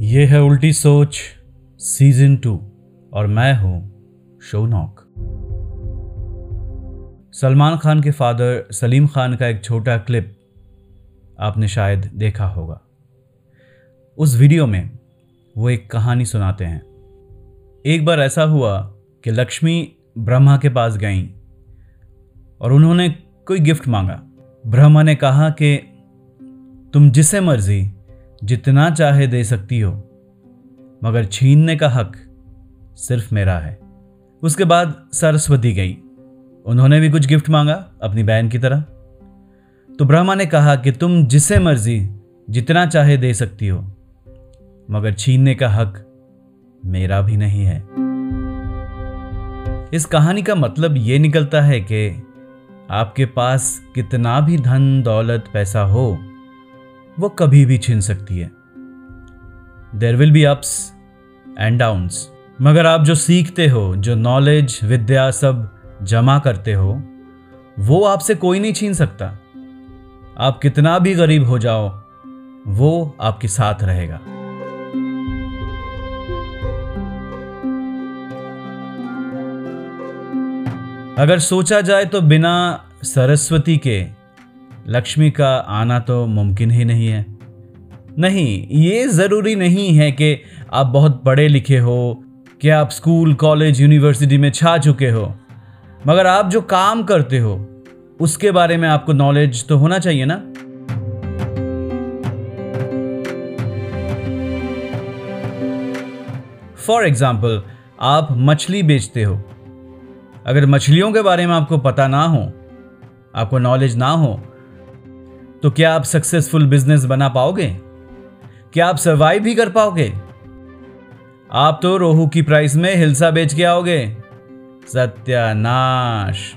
ये है उल्टी सोच सीज़न टू और मैं हूँ शोनॉक। सलमान खान के फादर सलीम खान का एक छोटा क्लिप आपने शायद देखा होगा। उस वीडियो में वो एक कहानी सुनाते हैं। एक बार ऐसा हुआ कि लक्ष्मी ब्रह्मा के पास गईं और उन्होंने कोई गिफ्ट मांगा। ब्रह्मा ने कहा कि, तुम जिसे मर्ज़ी जितना चाहे दे सकती हो, मगर छीनने का हक सिर्फ़ मेरा है। उसके बाद सरस्वती गई। उन्होंने भी कुछ गिफ्ट मांगा अपनी बहन की तरह। तो ब्रह्मा ने कहा कि तुम जिसे मर्ज़ी, जितना चाहे दे सकती हो, मगर छीनने का हक मेरा भी नहीं है। इस कहानी का मतलब यह निकलता है कि आपके पास कितना भी धन, दौलत, पैसा हो वो कभी भी छीन सकती है। There will be ups and downs मगर आप जो सीखते हो, जो नॉलेज विद्या सब जमा करते हो, वो आपसे कोई नहीं छीन सकता। आप कितना भी गरीब हो जाओ, वो आपके साथ रहेगा। अगर सोचा जाए तो बिना सरस्वती के लक्ष्मी का आना तो मुमकिन ही नहीं है। नहीं, ये ज़रूरी नहीं है कि आप बहुत पढ़े लिखे हो, कि आप स्कूल, कॉलेज, यूनिवर्सिटी में छा चुके हो। मगर आप जो काम करते हो, उसके बारे में आपको नॉलेज तो होना चाहिए ना? फॉर एग्ज़ाम्पल आप मछली बेचते हो। अगर मछलियों के बारे में आपको पता ना हो, आपको नॉलेज ना हो तो क्या आप सक्सेसफुल बिज़नेस बना पाओगे? क्या आप सर्वाइव भी कर पाओगे? आप तो रोहू की प्राइस में हिलसा बेच के आओगे। सत्यानाश।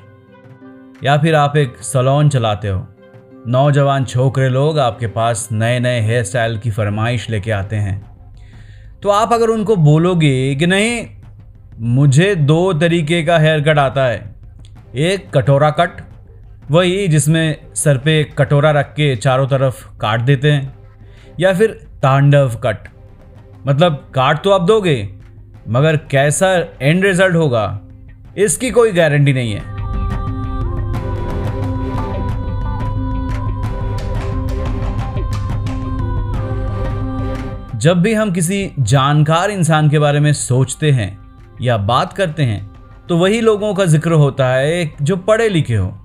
या फिर आप एक सलोन चलाते हो। नौजवान छोकरे लोग आपके पास नए नए हेयर स्टाइल की फरमाइश लेके आते हैं। तो आप अगर उनको बोलोगे कि नहीं, मुझे दो तरीके का हेयर कट आता है। एक कटोरा कट वही जिसमें सर पे कटोरा रख के चारों तरफ़ काट देते हैं, या फिर तांडव कट। मतलब काट तो आप दोगे, मगर कैसा एंड रिज़ल्ट होगा, इसकी कोई गारंटी नहीं है। जब भी हम किसी जानकार इंसान के बारे में सोचते हैं या बात करते हैं तो वही लोगों का ज़िक्र होता है जो पढ़े लिखे हो।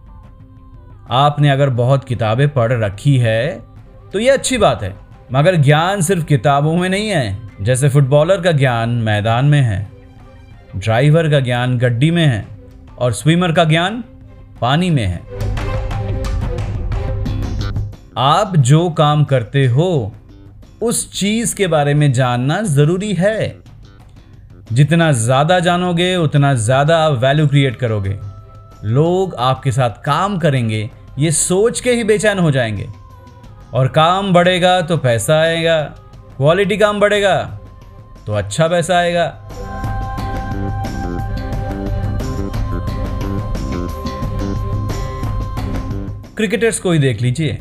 आपने अगर बहुत किताबें पढ़ रखी है तो ये अच्छी बात है। मगर ज्ञान सिर्फ़ किताबों में नहीं है, जैसे फुटबॉलर का ज्ञान मैदान में है, ड्राइवर का ज्ञान गड्डी में है, और स्विमर का ज्ञान पानी में है। आप जो काम करते हो, उस चीज़ के बारे में जानना ज़रूरी है। जितना ज़्यादा जानोगे, उतना ज़्यादा आप वैल्यू क्रिएट करोगे। लोग आपके साथ काम करेंगे ये सोच के ही बेचैन हो जाएँगे। और काम बढ़ेगा तो पैसा आएगा, क्वालिटी काम बढ़ेगा तो अच्छा पैसा आएगा। क्रिकेटर्स को ही देख लीजिए।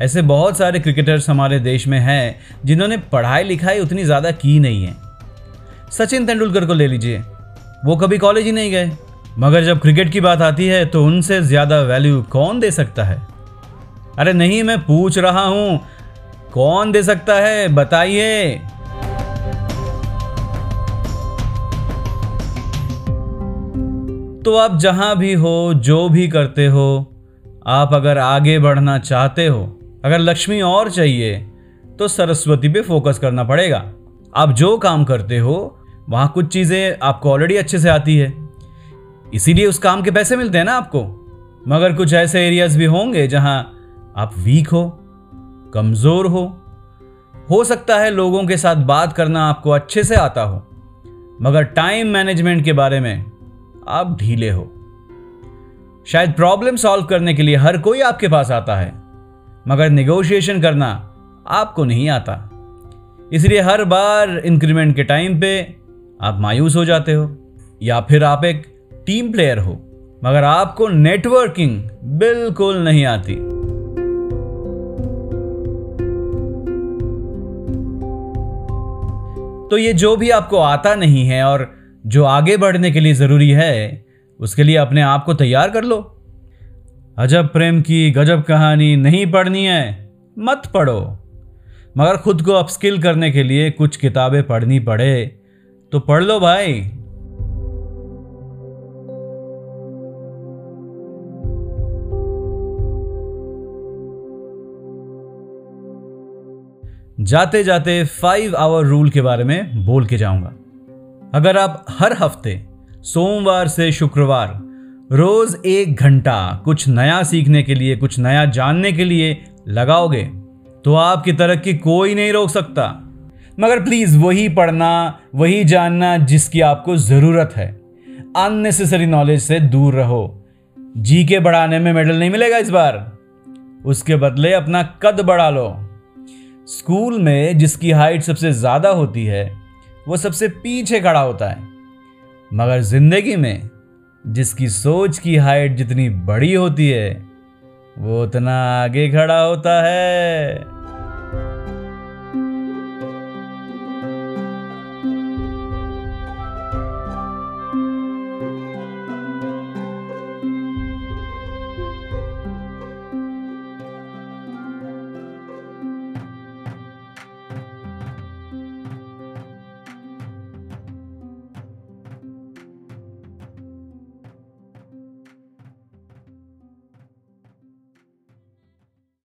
ऐसे बहुत सारे क्रिकेटर्स हमारे देश में हैं जिन्होंने पढ़ाई लिखाई उतनी ज़्यादा की नहीं है। सचिन तेंदुलकर को ले लीजिए, वो कभी कॉलेज ही नहीं गए। मगर जब क्रिकेट की बात आती है तो उनसे ज़्यादा वैल्यू कौन दे सकता है? अरे नहीं, मैं पूछ रहा हूँ। कौन दे सकता है? बताइए। तो आप जहाँ भी हो, जो भी करते हो, आप अगर आगे बढ़ना चाहते हो, अगर लक्ष्मी और चाहिए तो सरस्वती पे फोकस करना पड़ेगा। आप जो काम करते हो, वहाँ कुछ चीज़ें आपको ऑलरेडी अच्छे से आती है। इसीलिए उस काम के पैसे मिलते हैं ना आपको। मगर कुछ ऐसे एरियाज़ भी होंगे जहाँ आप वीक हो, कमज़ोर हो। हो सकता है लोगों के साथ बात करना आपको अच्छे से आता हो, मगर टाइम मैनेजमेंट के बारे में आप ढीले हो। शायद प्रॉब्लम सॉल्व करने के लिए हर कोई आपके पास आता है, मगर निगोशिएशन करना आपको नहीं आता। इसलिए हर बार इंक्रीमेंट के टाइम पे आप मायूस हो जाते हो, या फिर आप एक टीम प्लेयर हो, मगर आपको नेटवर्किंग बिल्कुल नहीं आती। तो ये जो भी आपको आता नहीं है और जो आगे बढ़ने के लिए ज़रूरी है, उसके लिए अपने आप को तैयार कर लो। अजब प्रेम की गजब कहानी नहीं पढ़नी है, मत पढ़ो। मगर खुद को अपस्किल करने के लिए कुछ किताबें पढ़नी पड़े तो पढ़ लो भाई। जाते जाते फाइव आवर रूल के बारे में बोल के जाऊँगा। अगर आप हर हफ़्ते, सोमवार से शुक्रवार, रोज एक घंटा कुछ नया सीखने के लिए, कुछ नया जानने के लिए लगाओगे तो आपकी तरक्की कोई नहीं रोक सकता। मगर प्लीज़ वही पढ़ना, वही जानना जिसकी आपको ज़रूरत है। अननेसेसरी नॉलेज से दूर रहो। जी के बढ़ाने में मेडल नहीं मिलेगा इस बार। उसके बदले अपना कद बढ़ा लो। स्कूल में जिसकी हाइट सबसे ज़्यादा होती है, वो सबसे पीछे खड़ा होता है। मगर ज़िंदगी में जिसकी सोच की हाइट जितनी बड़ी होती है, वो उतना आगे खड़ा होता है।